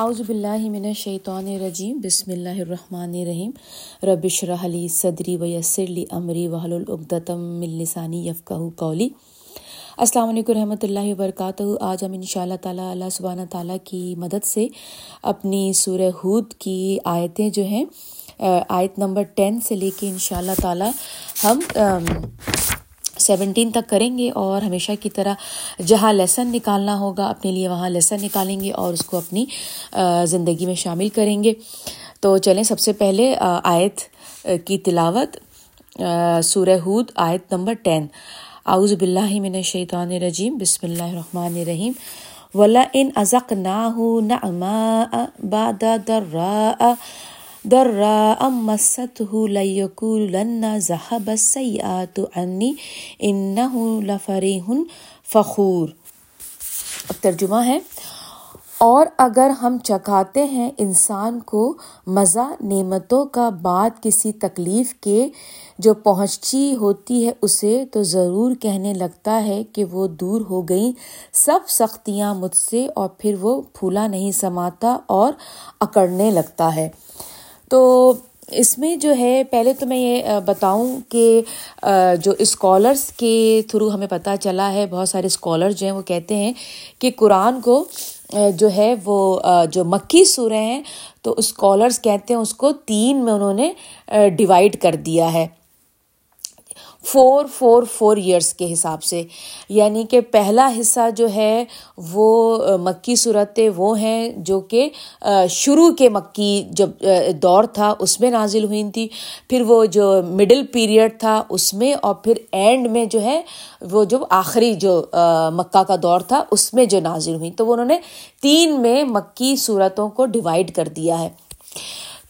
اعوذ باللہ من الشیطان الرجیم، بسم اللہ الرحمن الرحیم. ربش رحلی صدری ویسر لی امری وحل العقدم من لسانی یفقہ قولی. السلام علیکم رحمۃ اللہ وبرکاتہ. آج ہم ان شاء اللہ تعالیٰ اللہ سبحانہ تعالیٰ کی مدد سے اپنی سورہ ہود کی آیتیں جو ہیں، آیت نمبر ٹین سے لے کے ان شاء اللہ تعالیٰ ہم سیونٹین تک کریں گے اور ہمیشہ کی طرح جہاں لیسن نکالنا ہوگا، اپنے لیے وہاں لیسن نکالیں گے اور اس کو اپنی زندگی میں شامل کریں گے۔ تو چلیں سب سے پہلے آیت کی تلاوت سورہ ہود، آیت نمبر ٹین۔ اعوذ باللہ من الشیطان الرجیم، بسم اللہ الرحمن الرحیم۔ ولا ان ازق نہ ہو نہ بعد درا درا ام مست ہو لن ذہب سیات عنی ان فخور۔ ترجمہ ہے۔ اور اگر ہم چکھاتے ہیں انسان کو مزہ، نعمتوں کا بعد کسی تکلیف کے جو پہنچی ہوتی ہے اسے، تو ضرور کہنے لگتا ہے کہ وہ دور ہو گئیں۔ سب سختیاں مجھ سے اور پھر وہ پھولا نہیں سماتا اور اکڑنے لگتا ہے۔ تو اس میں جو ہے، پہلے تو میں یہ بتاؤں کہ جو اسکالرس کے تھرو ہمیں پتہ چلا ہے، بہت سارے اسکالر جو ہیں وہ کہتے ہیں کہ قرآن کو جو ہے وہ جو مکی سورہ ہیں، تو اسکالرس کہتے ہیں اس کو تین میں انہوں نے ڈیوائڈ کر دیا ہے۔ فور فور فور ایئرس کے حساب سے۔ یعنی کہ پہلا حصہ جو ہے وہ مکی صورتیں وہ ہیں جو کہ شروع کے مکی جب دور تھا، اس میں نازل ہوئی تھی۔ پھر وہ جو مڈل پیریڈ تھا، اس میں اور پھر اینڈ میں جو ہے وہ جو آخری جو مکہ کا دور تھا، اس میں جو نازل ہوئی۔ تو وہ انہوں نے تین میں مکی صورتوں کو ڈیوائڈ کر دیا ہے۔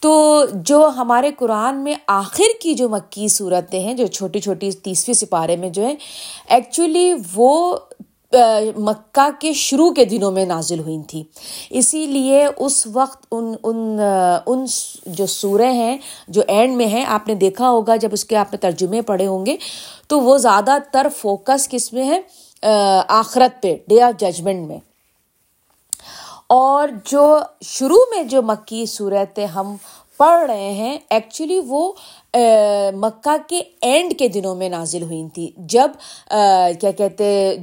تو جو ہمارے قرآن میں آخر کی جو مکی صورتیں ہیں، جو چھوٹی چھوٹی تیسویں سپارے میں جو ہے ایکچولی وہ مکہ کے شروع کے دنوں میں نازل ہوئی تھی اسی لیے اس وقت ان ان ان جو سورے ہیں، جو اینڈ میں ہیں، آپ نے دیکھا ہوگا جب اس کے آپ نے ترجمے پڑھے ہوں گے، تو وہ زیادہ تر فوکس کس میں ہے؟ آخرت پہ ڈے آف ججمنٹ میں۔ اور جو شروع میں جو مکی صورتیں ہم پڑھ رہے ہیں ایکچولی وہ مکہ کے اینڈ کے دنوں میں نازل ہوئی تھی۔ جب کیا کہتے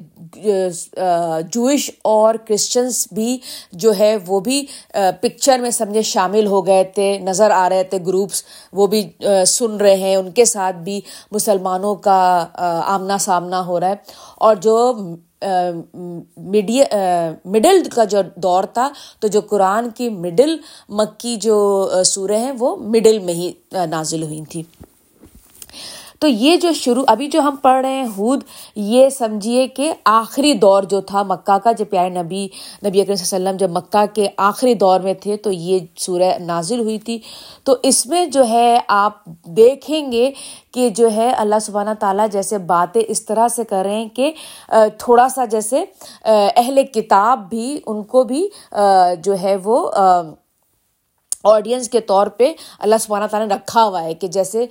جوئش اور کرسچنس بھی جو ہے، وہ بھی پکچر میں سمجھے شامل ہو گئے تھے، نظر آ رہے تھے گروپس وہ بھی سن رہے ہیں۔ ان کے ساتھ بھی مسلمانوں کا آمنا سامنا ہو رہا ہے۔ اور جو مڈل کا جو دور تھا، تو جو قرآن کی مڈل مکی جو سورہ ہیں، وہ مڈل میں ہی نازل ہوئی تھیں۔ تو یہ جو شروع، ابھی جو ہم پڑھ رہے ہیں ہود، یہ سمجھیے کہ آخری دور جو تھا مکہ کا، جب پیارے نبی نبی اکرم صلی اللہ علیہ وسلم جب مکہ کے آخری دور میں تھے، تو یہ سورہ نازل ہوئی تھی۔ تو اس میں جو ہے، آپ دیکھیں گے کہ جو ہے، اللہ سبحانہ تعالیٰ جیسے باتیں اس طرح سے کر رہے ہیں کہ تھوڑا سا جیسے اہل کتاب بھی، ان کو بھی جو ہے وہ آڈینس کے طور پہ اللہ سبحانہ تعالیٰ نے رکھا ہوا ہے کہ جیسے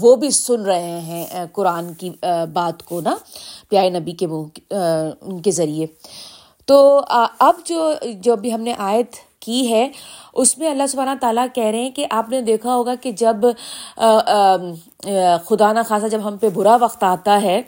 وہ بھی سن رہے ہیں قرآن کی بات کو نا، پیارے نبی کے منہ ان کے ذریعے۔ تو اب جو جو بھی ہم نے آیت کی ہے، اس میں اللہ سبحانہ تعالیٰ کہہ رہے ہیں کہ آپ نے دیکھا ہوگا کہ جب خدا نہ خاصا جب ہم پہ برا وقت آتا ہے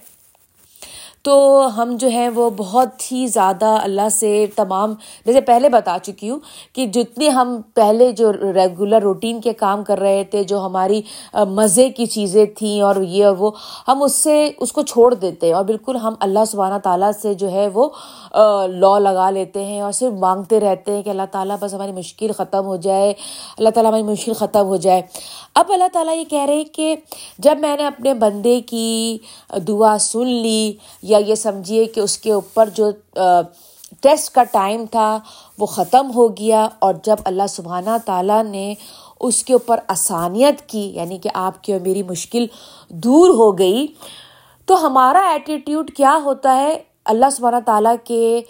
تو ہم جو ہے وہ بہت ہی زیادہ اللہ سے تمام، جیسے پہلے بتا چکی ہوں کہ جتنے ہم پہلے جو ریگولر روٹین کے کام کر رہے تھے، جو ہماری مزے کی چیزیں تھیں اور یہ اور وہ، ہم اس سے، اس کو چھوڑ دیتے ہیں اور بالکل ہم اللہ سبحانہ تعالیٰ سے جو ہے وہ لا لگا لیتے ہیں اور صرف مانگتے رہتے ہیں کہ اللہ تعالیٰ بس ہماری مشکل ختم ہو جائے، اللہ تعالیٰ ہماری مشکل ختم ہو جائے۔ اب اللہ تعالیٰ یہ کہہ رہے ہیں کہ جب میں نے اپنے بندے کی دعا سن لی یا یہ سمجھیے کہ اس کے اوپر جو ٹیسٹ کا ٹائم تھا وہ ختم ہو گیا اور جب اللہ سبحانہ تعالیٰ نے اس کے اوپر آسانیت کی یعنی کہ آپ کی اور میری مشکل دور ہو گئی، تو ہمارا ایٹیٹیوڈ کیا ہوتا ہے؟ اللہ سبحانہ تعالیٰ کے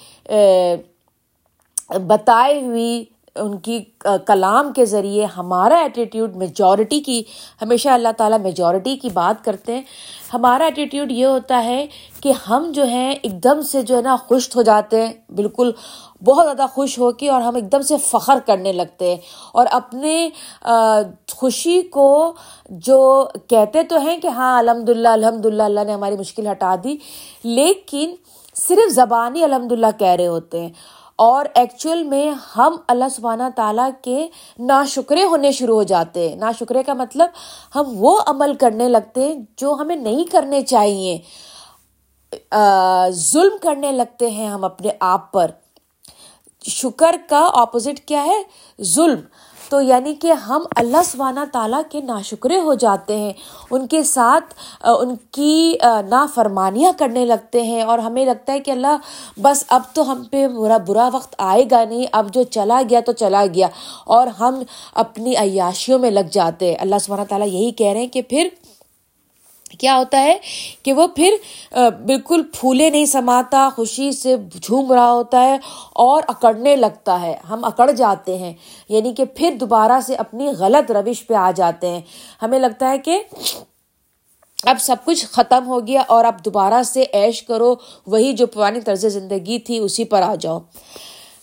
بتائے ہوئی ان کی کلام کے ذریعے ہمارا ایٹیٹیوڈ میجورٹی کی، ہمیشہ اللہ تعالیٰ میجورٹی کی بات کرتے ہیں۔ ہمارا ایٹیٹیوڈ یہ ہوتا ہے کہ ہم جو ہیں ایک دم سے جو ہے نا خوش ہو جاتے ہیں، بالکل بہت زیادہ خوش ہو کے اور ہم ایک دم سے فخر کرنے لگتے ہیں۔ اور اپنے خوشی کو جو کہتے تو ہیں کہ ہاں الحمد للہ الحمد للہ اللہ نے ہماری مشکل ہٹا دی، لیکن صرف زبانی الحمد للہ کہہ رہے ہوتے ہیں۔ اور ایکچوئل میں ہم اللہ سبحانہ تعالیٰ کے نا شکرے ہونے شروع ہو جاتے ہیں۔ نا شکرے کا مطلب ہم وہ عمل کرنے لگتے ہیں جو ہمیں نہیں کرنے چاہیے۔ ظلم کرنے لگتے ہیں ہم اپنے آپ پر۔ شکر کا اپوزٹ کیا ہے؟ ظلم۔ تو یعنی کہ ہم اللہ سبحانہ تعالیٰ کے ناشکرے ہو جاتے ہیں، ان کے ساتھ ان کی نافرمانیاں کرنے لگتے ہیں اور ہمیں لگتا ہے کہ اللہ، بس اب تو ہم پہ برا برا وقت آئے گا نہیں، اب جو چلا گیا تو چلا گیا اور ہم اپنی عیاشیوں میں لگ جاتے ہیں۔ اللہ سبحانہ تعالیٰ یہی کہہ رہے ہیں کہ پھر کیا ہوتا ہے کہ وہ پھر بالکل پھولے نہیں سماتا، خوشی سے جھوم رہا ہوتا ہے اور اکڑنے لگتا ہے۔ ہم اکڑ جاتے ہیں یعنی کہ پھر دوبارہ سے اپنی غلط روش پہ آ جاتے ہیں۔ ہمیں لگتا ہے کہ اب سب کچھ ختم ہو گیا اور اب دوبارہ سے عیش کرو، وہی جو پرانی طرز زندگی تھی، اسی پر آ جاؤ۔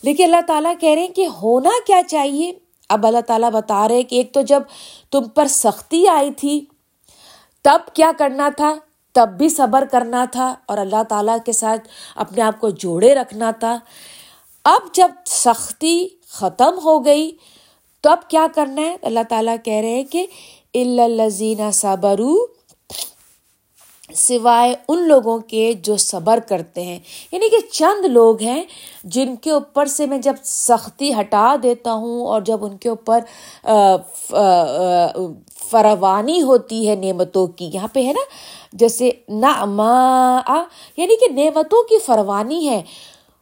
لیکن اللہ تعالیٰ کہہ رہے ہیں کہ ہونا کیا چاہیے؟ اب اللہ تعالیٰ بتا رہے کہ ایک تو جب تم پر سختی آئی تھی تب کیا کرنا تھا؟ تب بھی صبر کرنا تھا اور اللہ تعالیٰ کے ساتھ اپنے آپ کو جوڑے رکھنا تھا۔ اب جب سختی ختم ہو گئی تو اب کیا کرنا ہے؟ اللہ تعالیٰ کہہ رہے ہیں کہ الزین صبرو سوائے ان لوگوں کے جو صبر کرتے ہیں۔ یعنی کہ چند لوگ ہیں جن کے اوپر سے میں جب سختی ہٹا دیتا ہوں اور جب ان کے اوپر فروانی ہوتی ہے نعمتوں کی، یہاں پہ ہے نا، جیسے نا یعنی کہ نعمتوں کی فروانی ہے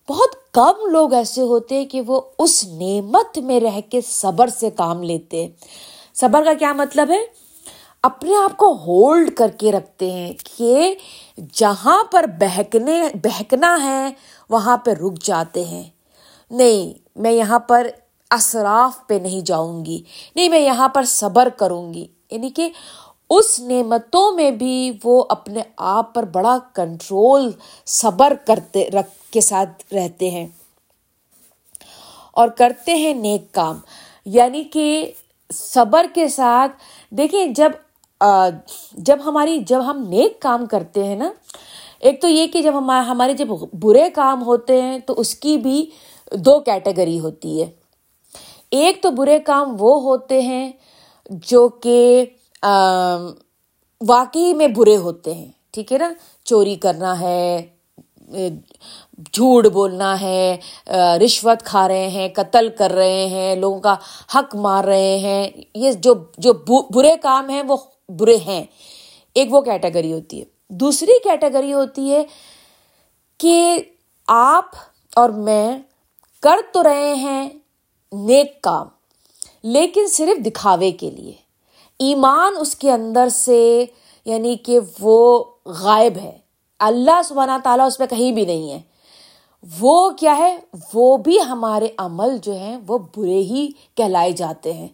بہت کم لوگ ایسے ہوتے ہیں کہ وہ اس نعمت میں رہ کے صبر سے کام لیتے ہیں۔ صبر کا کیا مطلب ہے؟ اپنے آپ کو ہولڈ کر کے رکھتے ہیں کہ جہاں پر بہکنے، بہکنا ہے، وہاں پہ رک جاتے ہیں۔ نہیں، میں یہاں پر اصراف پہ نہیں جاؤں گی۔ نہیں، میں یہاں پر صبر کروں گی۔ یعنی کہ اس نعمتوں میں بھی وہ اپنے آپ پر بڑا کنٹرول صبر کرتے، رکھ، کے ساتھ رہتے ہیں۔ اور کرتے ہیں نیک کام۔ یعنی کہ صبر کے ساتھ، دیکھیں جب جب ہماری، جب ہم نیک کام کرتے ہیں نا، ایک تو یہ کہ جب ہمارے جب برے کام ہوتے ہیں تو اس کی بھی دو کیٹیگری ہوتی ہے۔ ایک تو برے کام وہ ہوتے ہیں جو کہ واقعی میں برے ہوتے ہیں، ٹھیک ہے نا؟ چوری کرنا ہے جھوٹ بولنا ہے رشوت کھا رہے ہیں، قتل کر رہے ہیں، لوگوں کا حق مار رہے ہیں، یہ جو جو برے کام ہیں وہ برے ہیں۔ ایک وہ کیٹیگری ہوتی ہے۔ دوسری کیٹیگری ہوتی ہے کہ آپ اور میں کر تو رہے ہیں نیک کام، لیکن صرف دکھاوے کے لیے۔ ایمان اس کے اندر سے یعنی کہ وہ غائب ہے۔ اللہ سبحانہ تعالیٰ اس میں کہیں بھی نہیں ہے۔ وہ کیا ہے؟ وہ بھی ہمارے عمل جو ہیں وہ برے ہی کہلائے جاتے ہیں۔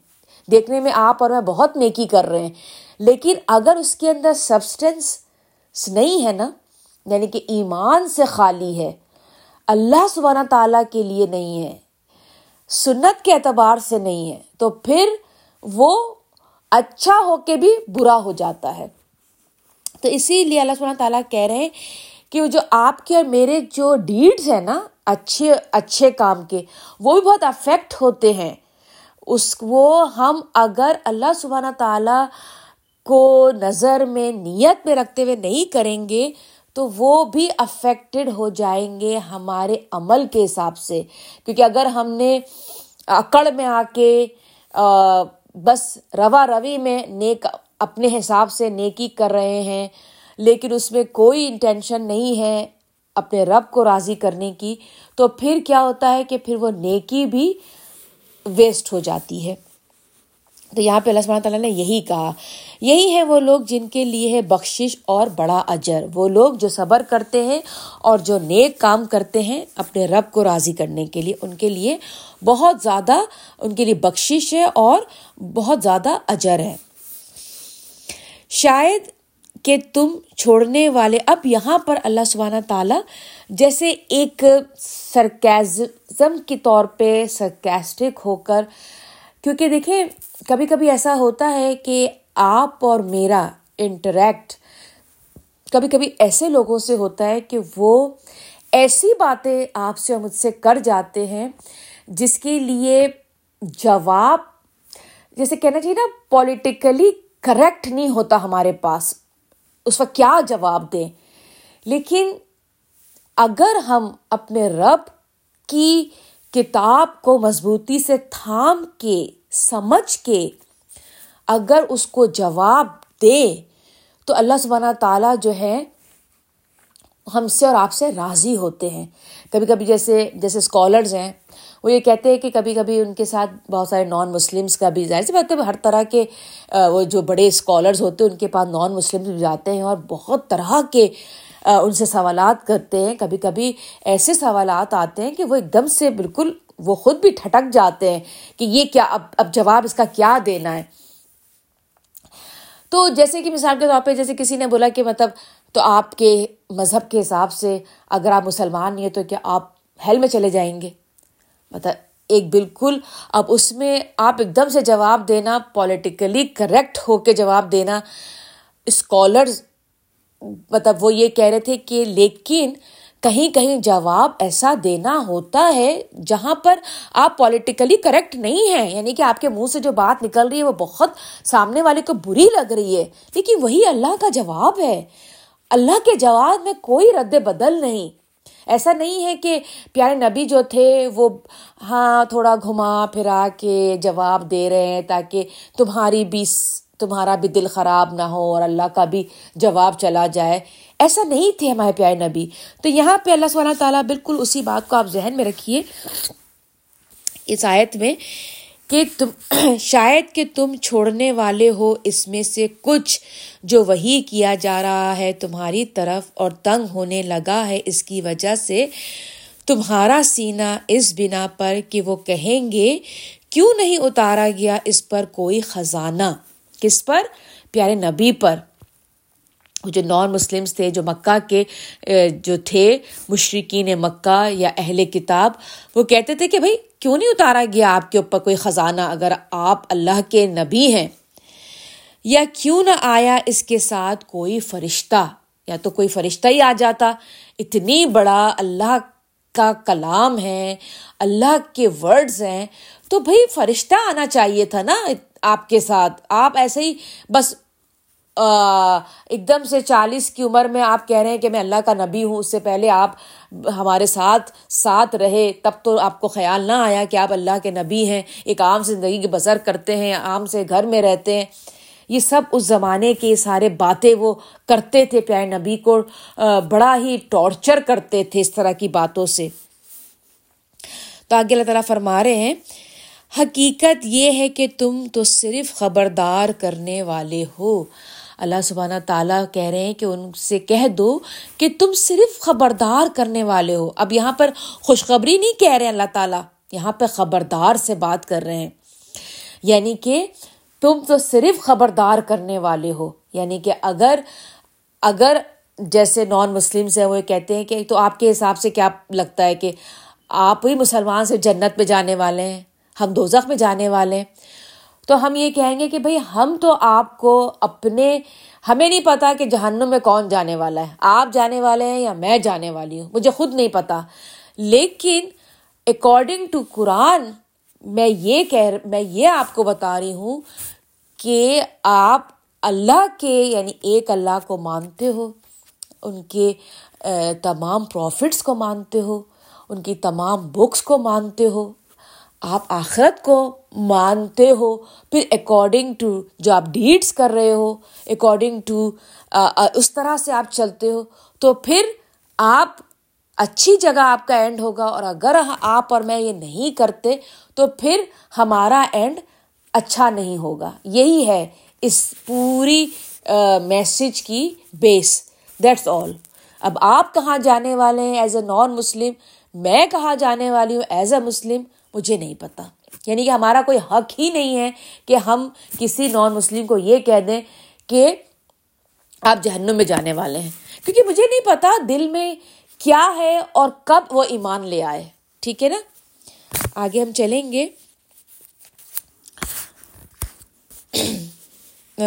دیکھنے میں آپ اور میں بہت نیکی کر رہے ہیں۔ لیکن اگر اس کے اندر سبسٹینس نہیں ہے نا یعنی کہ ایمان سے خالی ہے، اللہ سبحانہ تعالیٰ کے لیے نہیں ہے، سنت کے اعتبار سے نہیں ہے، تو پھر وہ اچھا ہو کے بھی برا ہو جاتا ہے۔ تو اسی لیے اللہ سبحانہ تعالیٰ کہہ رہے ہیں کہ جو آپ کے اور میرے جو ڈیڈس ہیں نا، اچھے اچھے کام کے، وہ بھی بہت افیکٹ ہوتے ہیں۔ اس، وہ ہم اگر اللہ سبحانہ تعالیٰ کو نظر میں نیت میں رکھتے ہوئے نہیں کریں گے تو وہ بھی افیکٹڈ ہو جائیں گے ہمارے عمل کے حساب سے۔ کیونکہ اگر ہم نے اکڑ میں آ کے بس روا روی میں نیک اپنے حساب سے نیکی کر رہے ہیں، لیکن اس میں کوئی انٹینشن نہیں ہے اپنے رب کو راضی کرنے کی، تو پھر کیا ہوتا ہے کہ پھر وہ نیکی بھی ویسٹ ہو جاتی ہے۔ تو یہاں پہ اللہ سبحانہ تعالیٰ نے یہی کہا۔ یہی ہے وہ لوگ جن کے لیے ہے بخشش اور بڑا اجر۔ وہ لوگ جو صبر کرتے ہیں اور جو نیک کام کرتے ہیں اپنے رب کو راضی کرنے کے لیے، ان کے لیے بہت زیادہ، ان کے لیے بخشش ہے اور بہت زیادہ اجر ہے۔ شاید کہ تم چھوڑنے والے، اب یہاں پر اللہ سبحانہ تعالیٰ جیسے ایک سرکیزم کے طور پہ سرکیسٹک ہو کر کیونکہ دیکھیں کبھی کبھی ایسا ہوتا ہے کہ آپ اور میرا انٹریکٹ کبھی کبھی ایسے لوگوں سے ہوتا ہے کہ وہ ایسی باتیں آپ سے اور مجھ سے کر جاتے ہیں جس کے لیے جواب، جیسے کہنا چاہیے نا پولیٹیکلی کریکٹ نہیں ہوتا ہمارے پاس۔ اس وقت کیا جواب دیں؟ لیکن اگر ہم اپنے رب کی کتاب کو مضبوطی سے تھام کے، سمجھ کے اگر اس کو جواب دے، تو اللہ سبحانہ تعالیٰ جو ہے، ہم سے اور آپ سے راضی ہوتے ہیں۔ کبھی کبھی جیسے جیسے اسکالرز ہیں، وہ یہ کہتے ہیں کہ کبھی کبھی ان کے ساتھ بہت سارے نان مسلمس کا بھی ظاہر سی بات ہے، ہر طرح کے وہ جو بڑے اسکالرز ہوتے ہیں، ان کے پاس نان مسلم بھی جاتے ہیں اور بہت طرح کے ان سے سوالات کرتے ہیں، کبھی کبھی ایسے سوالات آتے ہیں کہ وہ ایک دم سے بالکل وہ خود بھی ٹھٹک جاتے ہیں کہ یہ کیا، اب اب جواب اس کا کیا دینا ہے۔ تو جیسے کہ مثال کے طور پہ جیسے کسی نے بولا کہ مطلب تو آپ کے مذہب کے حساب سے اگر آپ مسلمان نہیں ہیں تو کیا آپ ہیل میں چلے جائیں گے؟ مطلب ایک بالکل، اب اس میں آپ ایک دم سے جواب دینا پولیٹیکلی کریکٹ ہو کے جواب دینا اسکالرز مطلب وہ یہ کہہ رہے تھے کہ لیکن کہیں کہیں جواب ایسا دینا ہوتا ہے جہاں پر آپ پولیٹیکلی کریکٹ نہیں ہیں۔ یعنی کہ آپ کے منہ سے جو بات نکل رہی ہے وہ بہت سامنے والے کو بری لگ رہی ہے۔ لیکن وہی اللہ کا جواب ہے۔ اللہ کے جواب میں کوئی رد بدل نہیں۔ ایسا نہیں ہے کہ پیارے نبی جو تھے وہ ہاں تھوڑا گھما پھرا کے جواب دے رہے ہیں تاکہ تمہاری بھی تمہارا بھی دل خراب نہ ہو اور اللہ کا بھی جواب چلا جائے۔ ایسا نہیں تھے ہمارے پیارے نبی۔ تو یہاں پہ اللہ سبحانہ تعالیٰ بالکل اسی بات کو آپ ذہن میں رکھیے۔ اس آیت میں کہ تم شاید کہ تم چھوڑنے والے ہو اس میں سے کچھ جو وہی کیا جا رہا ہے تمہاری طرف اور تنگ ہونے لگا ہے، اس کی وجہ سے تمہارا سینہ اس بنا پر کہ وہ کہیں گے، کیوں نہیں اتارا گیا اس پر کوئی خزانہ؟ کس پر؟ پیارے نبی پر۔ جو نان مسلمس تھے، جو مکہ کے جو تھے مشرقین مکہ یا اہل کتاب، وہ کہتے تھے کہ بھائی، کیوں نہیں اتارا گیا آپ کے اوپر کوئی خزانہ اگر آپ اللہ کے نبی ہیں؟ یا کیوں نہ آیا اس کے ساتھ کوئی فرشتہ؟ یا تو کوئی فرشتہ ہی آ جاتا۔ اتنی بڑا اللہ کا کلام ہے، اللہ کے ورڈز ہیں۔ تو بھائی، فرشتہ آنا چاہیے تھا نا۔ آپ کے ساتھ۔ آپ ایسے ہی بس ایک دم سے چالیس کی عمر میں آپ کہہ رہے ہیں کہ میں اللہ کا نبی ہوں، اس سے پہلے آپ ہمارے ساتھ ساتھ رہے، تب تو آپ کو خیال نہ آیا کہ آپ اللہ کے نبی ہیں، ایک عام زندگی کی بسر کرتے ہیں، عام سے گھر میں رہتے ہیں۔ یہ سب اس زمانے کے سارے باتیں وہ کرتے تھے پیارے نبی کو بڑا ہی ٹارچر کرتے تھے اس طرح کی باتوں سے۔ تو آگے اللہ تعالیٰ فرما رہے ہیں حقیقت یہ ہے کہ تم تو صرف خبردار کرنے والے ہو۔ اللہ سبحانہ تعالیٰ کہہ رہے ہیں کہ ان سے کہہ دو کہ تم صرف خبردار کرنے والے ہو۔ اب یہاں پر خوشخبری نہیں کہہ رہے اللہ تعالیٰ، یہاں پہ خبردار سے بات کر رہے ہیں۔ یعنی کہ تم تو صرف خبردار کرنے والے ہو۔ یعنی کہ اگر اگر جیسے نان مسلمس ہیں، وہ کہتے ہیں کہ تو آپ کے حساب سے کیا لگتا ہے کہ آپ ہی مسلمان سے جنت پہ جانے والے ہیں؟ ہم دوزخ میں جانے والے ہیں۔ تو ہم یہ کہیں گے کہ بھائی ہم تو آپ کو اپنے، ہمیں نہیں پتا کہ جہنم میں کون جانے والا ہے۔ آپ جانے والے ہیں یا میں جانے والی ہوں، مجھے خود نہیں پتا۔ لیکن اکارڈنگ ٹو قرآن، میں یہ کہہ میں یہ آپ کو بتا رہی ہوں کہ آپ اللہ کے یعنی ایک اللہ کو مانتے ہو، ان کے تمام پروفٹس کو مانتے ہو، ان کی تمام بکس کو مانتے ہو۔ آپ آخرت کو مانتے ہو، پھر اکارڈنگ ٹو جو آپ ڈیڈس کر رہے ہو اکارڈنگ ٹو اس طرح سے آپ چلتے ہو، تو پھر آپ اچھی جگہ آپ کا اینڈ ہوگا اور اگر آپ اور میں یہ نہیں کرتے، تو پھر ہمارا اینڈ اچھا نہیں ہوگا۔ یہی ہے اس پوری میسج کی بیس دیٹس آل اب آپ کہاں جانے والے ہیں؟ ایز اے نان مسلم میں کہاں جانے والی ہوں؟ ایز اے مسلم مجھے نہیں پتا۔ یعنی کہ ہمارا کوئی حق ہی نہیں ہے کہ ہم کسی نان مسلم کو یہ کہہ دیں کہ آپ جہنم میں جانے والے ہیں۔ کیونکہ مجھے نہیں پتا دل میں کیا ہے اور کب وہ ایمان لے آئے۔ ٹھیک ہے نا؟ آگے ہم چلیں گے۔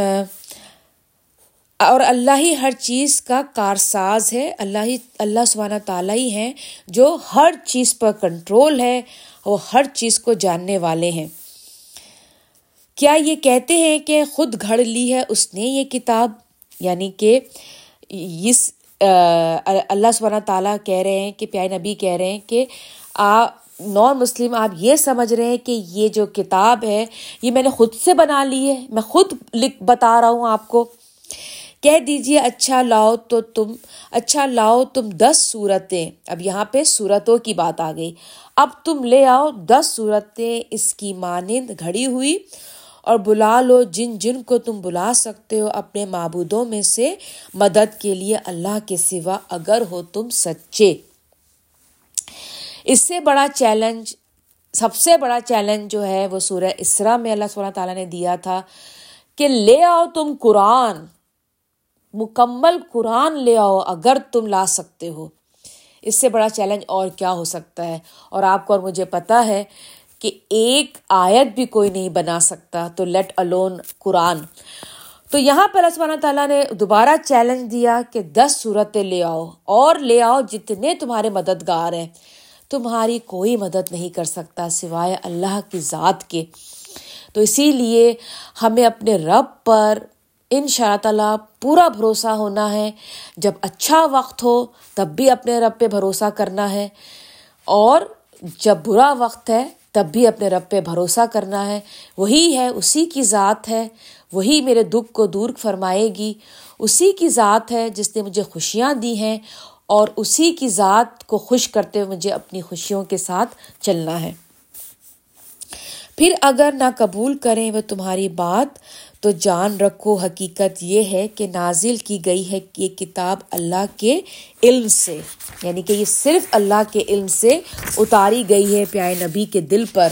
اور اللہ ہی ہر چیز کا کارساز ہے۔ اللہ ہی، اللہ سبحانہ تعالیٰ ہی ہیں جو ہر چیز پر کنٹرول ہے۔ وہ ہر چیز کو جاننے والے ہیں۔ کیا یہ کہتے ہیں کہ خود گھڑ لی ہے اس نے یہ کتاب؟ یعنی کہ اس اللہ سبحانہ تعالیٰ کہہ رہے ہیں کہ پیارے نبی کہہ رہے ہیں کہ آ، نان مسلم، آپ یہ سمجھ رہے ہیں کہ یہ جو کتاب ہے، یہ میں نے خود سے بنا لی ہے۔ میں خود لکھ، بتا رہا ہوں آپ کو۔ کہہ دیجیے اچھا لاؤ تو تم اچھا لاؤ تم دس صورتیں۔ اب یہاں پہ صورتوں کی بات آ گئی۔ اب تم لے آؤ دس صورتیں، اس کی مانند گھڑی ہوئی۔ اور بلا لو جن جن کو تم بلا سکتے ہو، اپنے معبودوں میں سے مدد کے لیے اللہ کے سوا اگر ہو تم سچے۔ اس سے بڑا چیلنج، سب سے بڑا چیلنج جو ہے، وہ سورہ اسرا میں اللہ صلی تعالیٰ نے دیا تھا کہ لے آؤ تم قرآن۔ مکمل قرآن لے آؤ اگر تم لا سکتے ہو۔ اس سے بڑا چیلنج اور کیا ہو سکتا ہے؟ اور آپ کو اور مجھے پتا ہے کہ ایک آیت بھی کوئی نہیں بنا سکتا، تو لیٹ الون قرآن۔ تو یہاں پر اللہ تعالیٰ نے دوبارہ چیلنج دیا کہ دس صورتیں لے آؤ، اور لے آؤ جتنے تمہارے مددگار ہیں۔ تمہاری کوئی مدد نہیں کر سکتا سوائے اللہ کی ذات کے۔ تو اسی لیے ہمیں اپنے رب پر ان شاء تعالیٰ پورا بھروسہ ہونا ہے۔ جب اچھا وقت ہو، تب بھی اپنے رب پہ بھروسہ کرنا ہے۔ اور جب برا وقت ہے، تب بھی اپنے رب پہ بھروسہ کرنا ہے۔ وہی ہے، اسی کی ذات ہے۔ وہی میرے دکھ کو دور فرمائے گی۔ اسی کی ذات ہے جس نے مجھے خوشیاں دی ہیں۔ اور اسی کی ذات کو خوش کرتے ہوئے مجھے اپنی خوشیوں کے ساتھ چلنا ہے۔ پھر اگر نہ قبول کریں وہ تمہاری بات تو جان رکھو، حقیقت یہ ہے کہ نازل کی گئی ہے یہ کتاب اللہ کے علم سے یعنی کہ یہ صرف اللہ کے علم سے اتاری گئی ہے پیائے نبی کے دل پر۔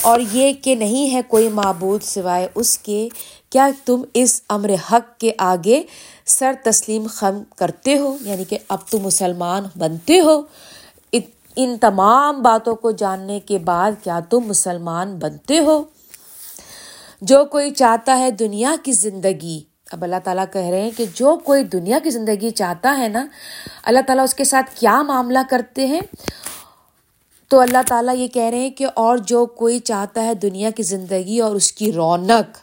اور یہ کہ نہیں ہے کوئی معبود سوائے اس کے، کیا تم اس امر حق کے آگے سر تسلیم خم کرتے ہو؟ یعنی کہ اب تم مسلمان بنتے ہو۔ ان تمام باتوں کو جاننے کے بعد کیا تم مسلمان بنتے ہو؟ جو کوئی چاہتا ہے دنیا کی زندگی۔ اب اللہ تعالیٰ کہہ رہے ہیں کہ جو کوئی دنیا کی زندگی چاہتا ہے نا، اللہ تعالیٰ اس کے ساتھ کیا معاملہ کرتے ہیں؟ تو اللہ تعالیٰ یہ کہہ رہے ہیں کہ اور جو کوئی چاہتا ہے دنیا کی زندگی اور اس کی رونق۔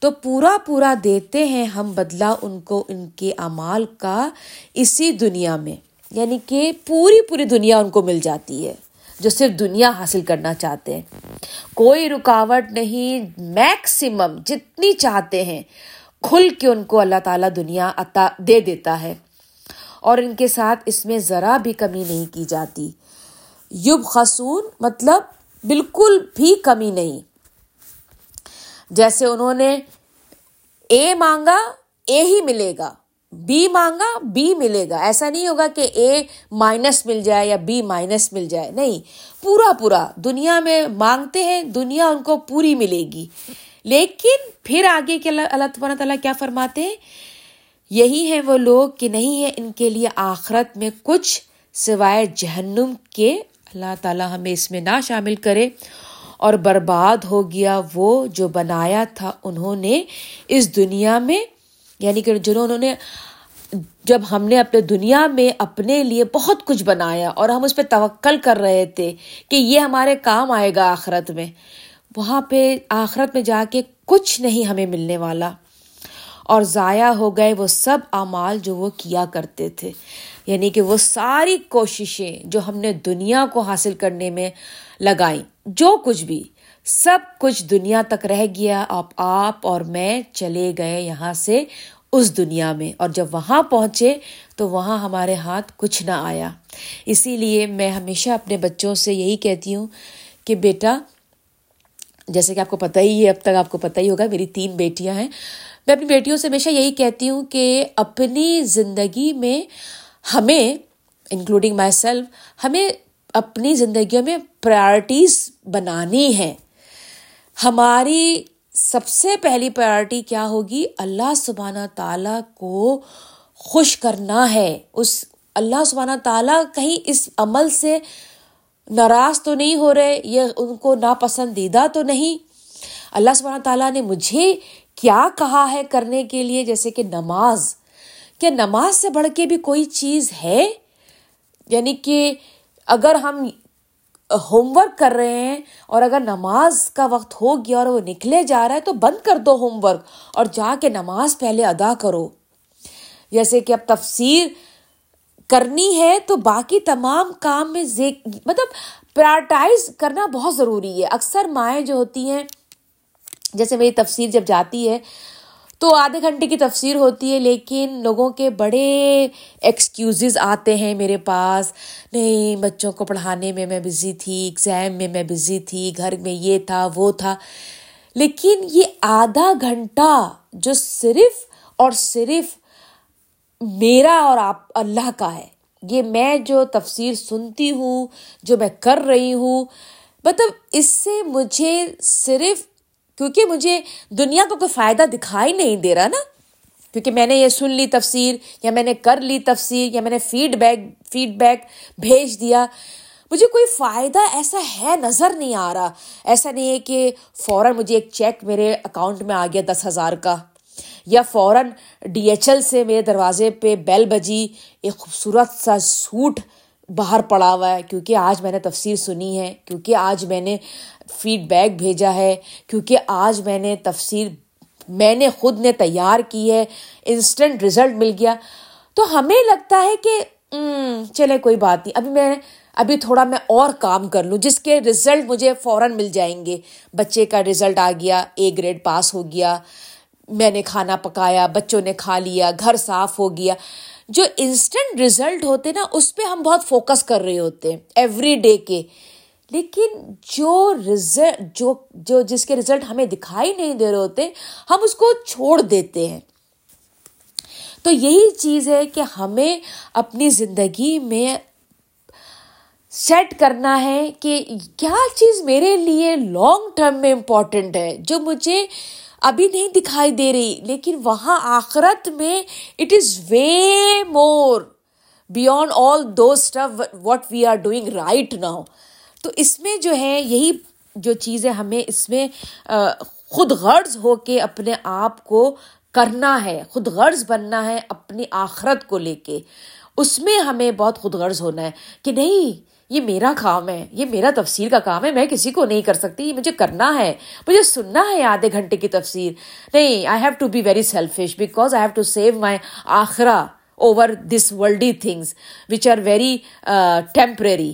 تو پورا پورا دیتے ہیں ہم بدلا ان کو ان کے اعمال کا اسی دنیا میں۔ یعنی کہ پوری پوری دنیا ان کو مل جاتی ہے۔ جو صرف دنیا حاصل کرنا چاہتے ہیں۔ کوئی رکاوٹ نہیں میکسیمم جتنی چاہتے ہیں، کھل کے ان کو اللہ تعالیٰ دنیا عطا دے دیتا ہے۔ اور ان کے ساتھ اس میں ذرا بھی کمی نہیں کی جاتی۔ یب خسون مطلب بالکل بھی کمی نہیں۔ جیسے انہوں نے اے مانگا، اے ہی ملے گا۔ بی مانگا، بی ملے گا۔ ایسا نہیں ہوگا کہ اے مائنس مل جائے یا بی مائنس مل جائے۔ نہیں، پورا پورا دنیا میں مانگتے ہیں، دنیا ان کو پوری ملے گی۔ لیکن پھر آگے کے اللہ اللہ تعالیٰ کیا فرماتے ہیں؟ یہی ہے وہ لوگ کہ نہیں ہے ان کے لیے آخرت میں کچھ سوائے جہنم کے۔ اللہ تعالیٰ ہمیں اس میں نہ شامل کرے۔ اور برباد ہو گیا وہ جو بنایا تھا انہوں نے اس دنیا میں۔ یعنی کہ جنہوں نے جب ہم نے اپنے دنیا میں اپنے لیے بہت کچھ بنایا اور ہم اس پہ توکل کر رہے تھے کہ یہ ہمارے کام آئے گا آخرت میں، وہاں پہ آخرت میں جا کے کچھ نہیں ہمیں ملنے والا۔ اور ضائع ہو گئے وہ سب اعمال جو وہ کیا کرتے تھے۔ یعنی کہ وہ ساری کوششیں جو ہم نے دنیا کو حاصل کرنے میں لگائیں، جو کچھ بھی۔ سب کچھ دنیا تک رہ گیا، اب آپ اور میں چلے گئے یہاں سے اس دنیا میں۔ اور جب وہاں پہنچے تو وہاں ہمارے ہاتھ کچھ نہ آیا۔ اسی لیے میں ہمیشہ اپنے بچوں سے یہی کہتی ہوں کہ بیٹا، جیسے کہ آپ کو پتہ ہی ہے، اب تک آپ کو پتہ ہی ہوگا، میری تین بیٹیاں ہیں۔ میں اپنی بیٹیوں سے ہمیشہ یہی کہتی ہوں کہ اپنی زندگی میں ہمیں انکلوڈنگ مائی سیلف ہمیں اپنی زندگیوں میں پرائرٹیز بنانی ہے ہماری سب سے پہلی پرائرٹی کیا ہوگی؟ اللہ سبحانہ تعالیٰ کو خوش کرنا ہے۔ اس اللہ سبحانہ تعالیٰ کہیں اس عمل سے ناراض تو نہیں ہو رہے یہ ان کو ناپسندیدہ تو نہیں۔ اللہ سبحانہ تعالیٰ نے مجھے کیا کہا ہے کرنے کے لیے؟ جیسے کہ نماز۔ کیا نماز سے بڑھ کے بھی کوئی چیز ہے؟ یعنی کہ اگر ہم ہوم ورک کر رہے ہیں اور اگر نماز کا وقت ہو گیا اور وہ نکلے جا رہا ہے تو بند کر دو ہوم ورک اور جا کے نماز پہلے ادا کرو۔ جیسے کہ اب تفسیر کرنی ہے تو باقی تمام کام میں مطلب پرائرٹائز کرنا بہت ضروری ہے۔ اکثر مائیں جو ہوتی ہیں، جیسے میری تفسیر جب جاتی ہے تو آدھے گھنٹے کی تفسیر ہوتی ہے، لیکن لوگوں کے بڑے ایکسکیوزز آتے ہیں میرے پاس۔ نہیں، بچوں کو پڑھانے میں میں بزی تھی ایگزام میں میں بزی تھی، گھر میں یہ تھا، وہ تھا۔ لیکن یہ آدھا گھنٹہ جو صرف اور صرف میرا اور آپ، اللہ کا ہے، یہ میں جو تفسیر سنتی ہوں، جو میں کر رہی ہوں مطلب اس سے مجھے صرف کیونکہ مجھے دنیا کو کوئی فائدہ دکھائی نہیں دے رہا نا۔ کیونکہ میں نے یہ سن لی تفسیر یا میں نے کر لی تفسیر یا میں نے فیڈ بیک فیڈ بیک بھیج دیا۔ مجھے کوئی فائدہ ایسا ہے نظر نہیں آ رہا۔ ایسا نہیں ہے کہ فوراً مجھے ایک چیک میرے اکاؤنٹ میں آ گیا دس ہزار کا۔ یا فوراً ڈی ایچ ایل سے میرے دروازے پہ بیل بجی۔ ایک خوبصورت سا سوٹ باہر پڑا ہوا ہے، کیونکہ آج میں نے تفسیر سنی ہے، کیونکہ آج میں نے فیڈ بیک بھیجا ہے، کیونکہ آج میں نے تفسیر، میں نے خود نے تیار کی ہے انسٹنٹ رزلٹ مل گیا۔ تو ہمیں لگتا ہے کہ چلے کوئی بات نہیں۔ ابھی میں، ابھی تھوڑا میں اور کام کر لوں، جس کے رزلٹ مجھے فوراً مل جائیں گے۔ بچے کا رزلٹ آ گیا اے گریڈ پاس ہو گیا، میں نے کھانا پکایا، بچوں نے کھا لیا، گھر صاف ہو گیا۔ جو انسٹنٹ رزلٹ ہوتے نا، اس پہ ہم بہت فوکس کر رہے ہوتے ہیں ایوری ڈے کے۔ لیکن جو رزلٹ جو جو جس کے رزلٹ ہمیں دکھائی نہیں دے رہے ہوتے، ہم اس کو چھوڑ دیتے ہیں۔ تو یہی چیز ہے کہ ہمیں اپنی زندگی میں سیٹ کرنا ہے کہ کیا چیز میرے لیے لانگ ٹرم میں امپورٹنٹ ہے، جو مجھے ابھی نہیں دکھائی دے رہی، لیکن وہاں آخرت میں it is way more beyond all the stuff what we are doing right now تو اس میں جو ہے، یہی جو چیزیں ہمیں اس میں خود غرض ہو کے اپنے آپ کو کرنا ہے، خود غرض بننا ہے اپنی آخرت کو لے کے۔ اس میں ہمیں بہت خود غرض ہونا ہے کہ نہیں یہ میرا کام ہے، یہ میرا تفسیر کا کام ہے، میں کسی کو نہیں کر سکتی، یہ مجھے کرنا ہے، مجھے سننا ہے آدھے گھنٹے کی تفسیر۔ نہیں I have to be very selfish because I have to save my آخرا over this worldly things which are very temporary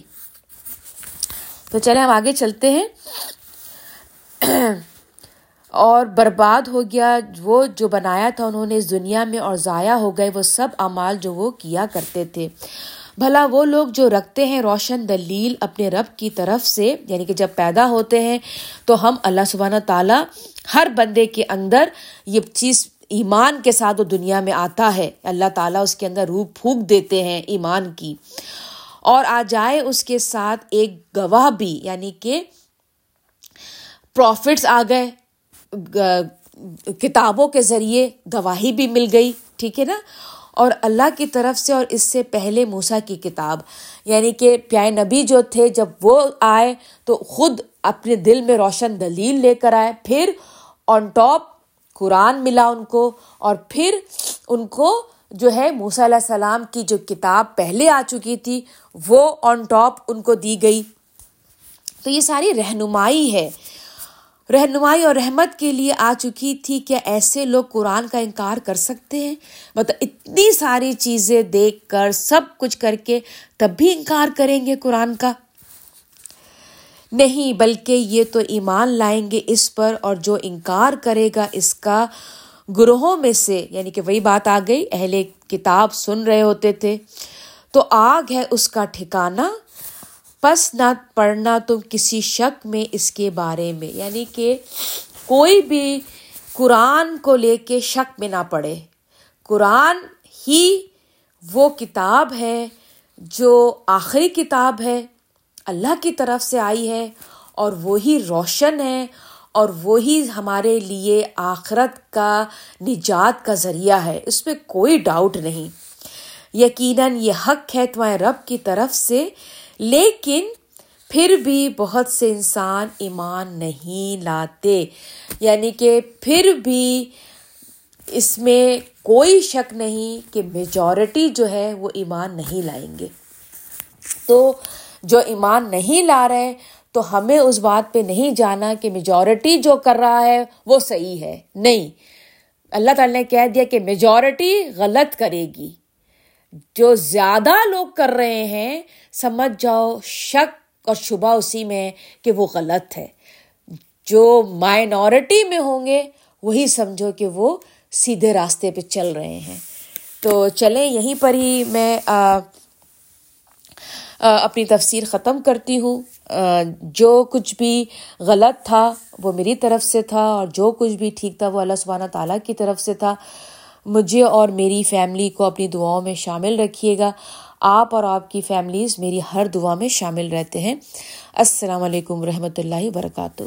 تو چلے ہم آگے چلتے ہیں۔ اور برباد ہو گیا وہ جو بنایا تھا انہوں نے اس دنیا میں اور ضائع ہو گئے وہ سب اعمال جو وہ کیا کرتے تھے۔ بھلا وہ لوگ جو رکھتے ہیں روشن دلیل اپنے رب کی طرف سے یعنی کہ جب پیدا ہوتے ہیں، تو ہم اللہ سبحانہ تعالیٰ ہر بندے کے اندر یہ چیز ایمان کے ساتھ وہ دنیا میں آتا ہے۔ اللہ تعالیٰ اس کے اندر روح پھونک دیتے ہیں ایمان کی۔ اور آ جائے اس کے ساتھ ایک گواہ بھی یعنی کہ پروفٹس آ گئے کتابوں کے ذریعے گواہی بھی مل گئی، ٹھیک ہے نا؟ اور اللہ کی طرف سے اور اس سے پہلے موسا کی کتاب۔ یعنی کہ پیائے نبی جو تھے، جب وہ آئے تو خود اپنے دل میں روشن دلیل لے کر آئے۔ پھر آن ٹاپ قرآن ملا ان کو اور پھر ان کو جو ہے موسیٰ علیہ السلام کی جو کتاب پہلے آ چکی تھی، وہ آن ٹاپ ان کو دی گئی۔ تو یہ ساری رہنمائی ہے۔ رہنمائی اور رحمت کے لیے آ چکی تھی کیا ایسے لوگ قرآن کا انکار کر سکتے ہیں۔ مطلب اتنی ساری چیزیں دیکھ کر سب کچھ کر کے تب بھی انکار کریں گے قرآن کا۔ نہیں، بلکہ یہ تو ایمان لائیں گے اس پر اور جو انکار کرے گا اس کا گروہوں میں سے یعنی کہ وہی بات آ گئی، اہل کتاب سن رہے ہوتے تھے۔ تو آگ ہے اس کا ٹھکانا پس نہ پڑھنا تم کسی شک میں اس کے بارے میں۔ یعنی کہ کوئی بھی قرآن کو لے کے شک میں نہ پڑھے۔ قرآن ہی وہ کتاب ہے جو آخری کتاب ہے، اللہ کی طرف سے آئی ہے اور وہی روشن ہے اور وہی ہمارے لیے آخرت کا، نجات کا ذریعہ ہے۔ اس میں کوئی ڈاؤٹ نہیں۔ یقیناً یہ حق ہے تمہارے رب کی طرف سے لیکن پھر بھی بہت سے انسان ایمان نہیں لاتے۔ یعنی کہ پھر بھی اس میں کوئی شک نہیں کہ میجورٹی جو ہے وہ ایمان نہیں لائیں گے۔ تو جو ایمان نہیں لا رہے تو ہمیں اس بات پہ نہیں جانا کہ میجورٹی جو کر رہا ہے وہ صحیح ہے۔ نہیں۔ اللہ تعالی نے کہہ دیا کہ میجورٹی غلط کرے گی۔ جو زیادہ لوگ کر رہے ہیں سمجھ جاؤ شک اور شبہ اسی میں کہ وہ غلط ہے۔ جو مائنورٹی میں ہوں گے وہی سمجھو کہ وہ سیدھے راستے پہ چل رہے ہیں۔ تو چلیں یہیں پر ہی میں آ, آ, اپنی تفسیر ختم کرتی ہوں۔ آ, جو کچھ بھی غلط تھا وہ میری طرف سے تھا اور جو کچھ بھی ٹھیک تھا وہ اللہ سبحانہ تعالیٰ کی طرف سے تھا۔ مجھے اور میری فیملی کو اپنی دعاؤں میں شامل رکھیے گا۔ آپ اور آپ کی فیملیز میری ہر دعا میں شامل رہتے ہیں۔ السلام علیکم و رحمۃ اللہ وبرکاتہ۔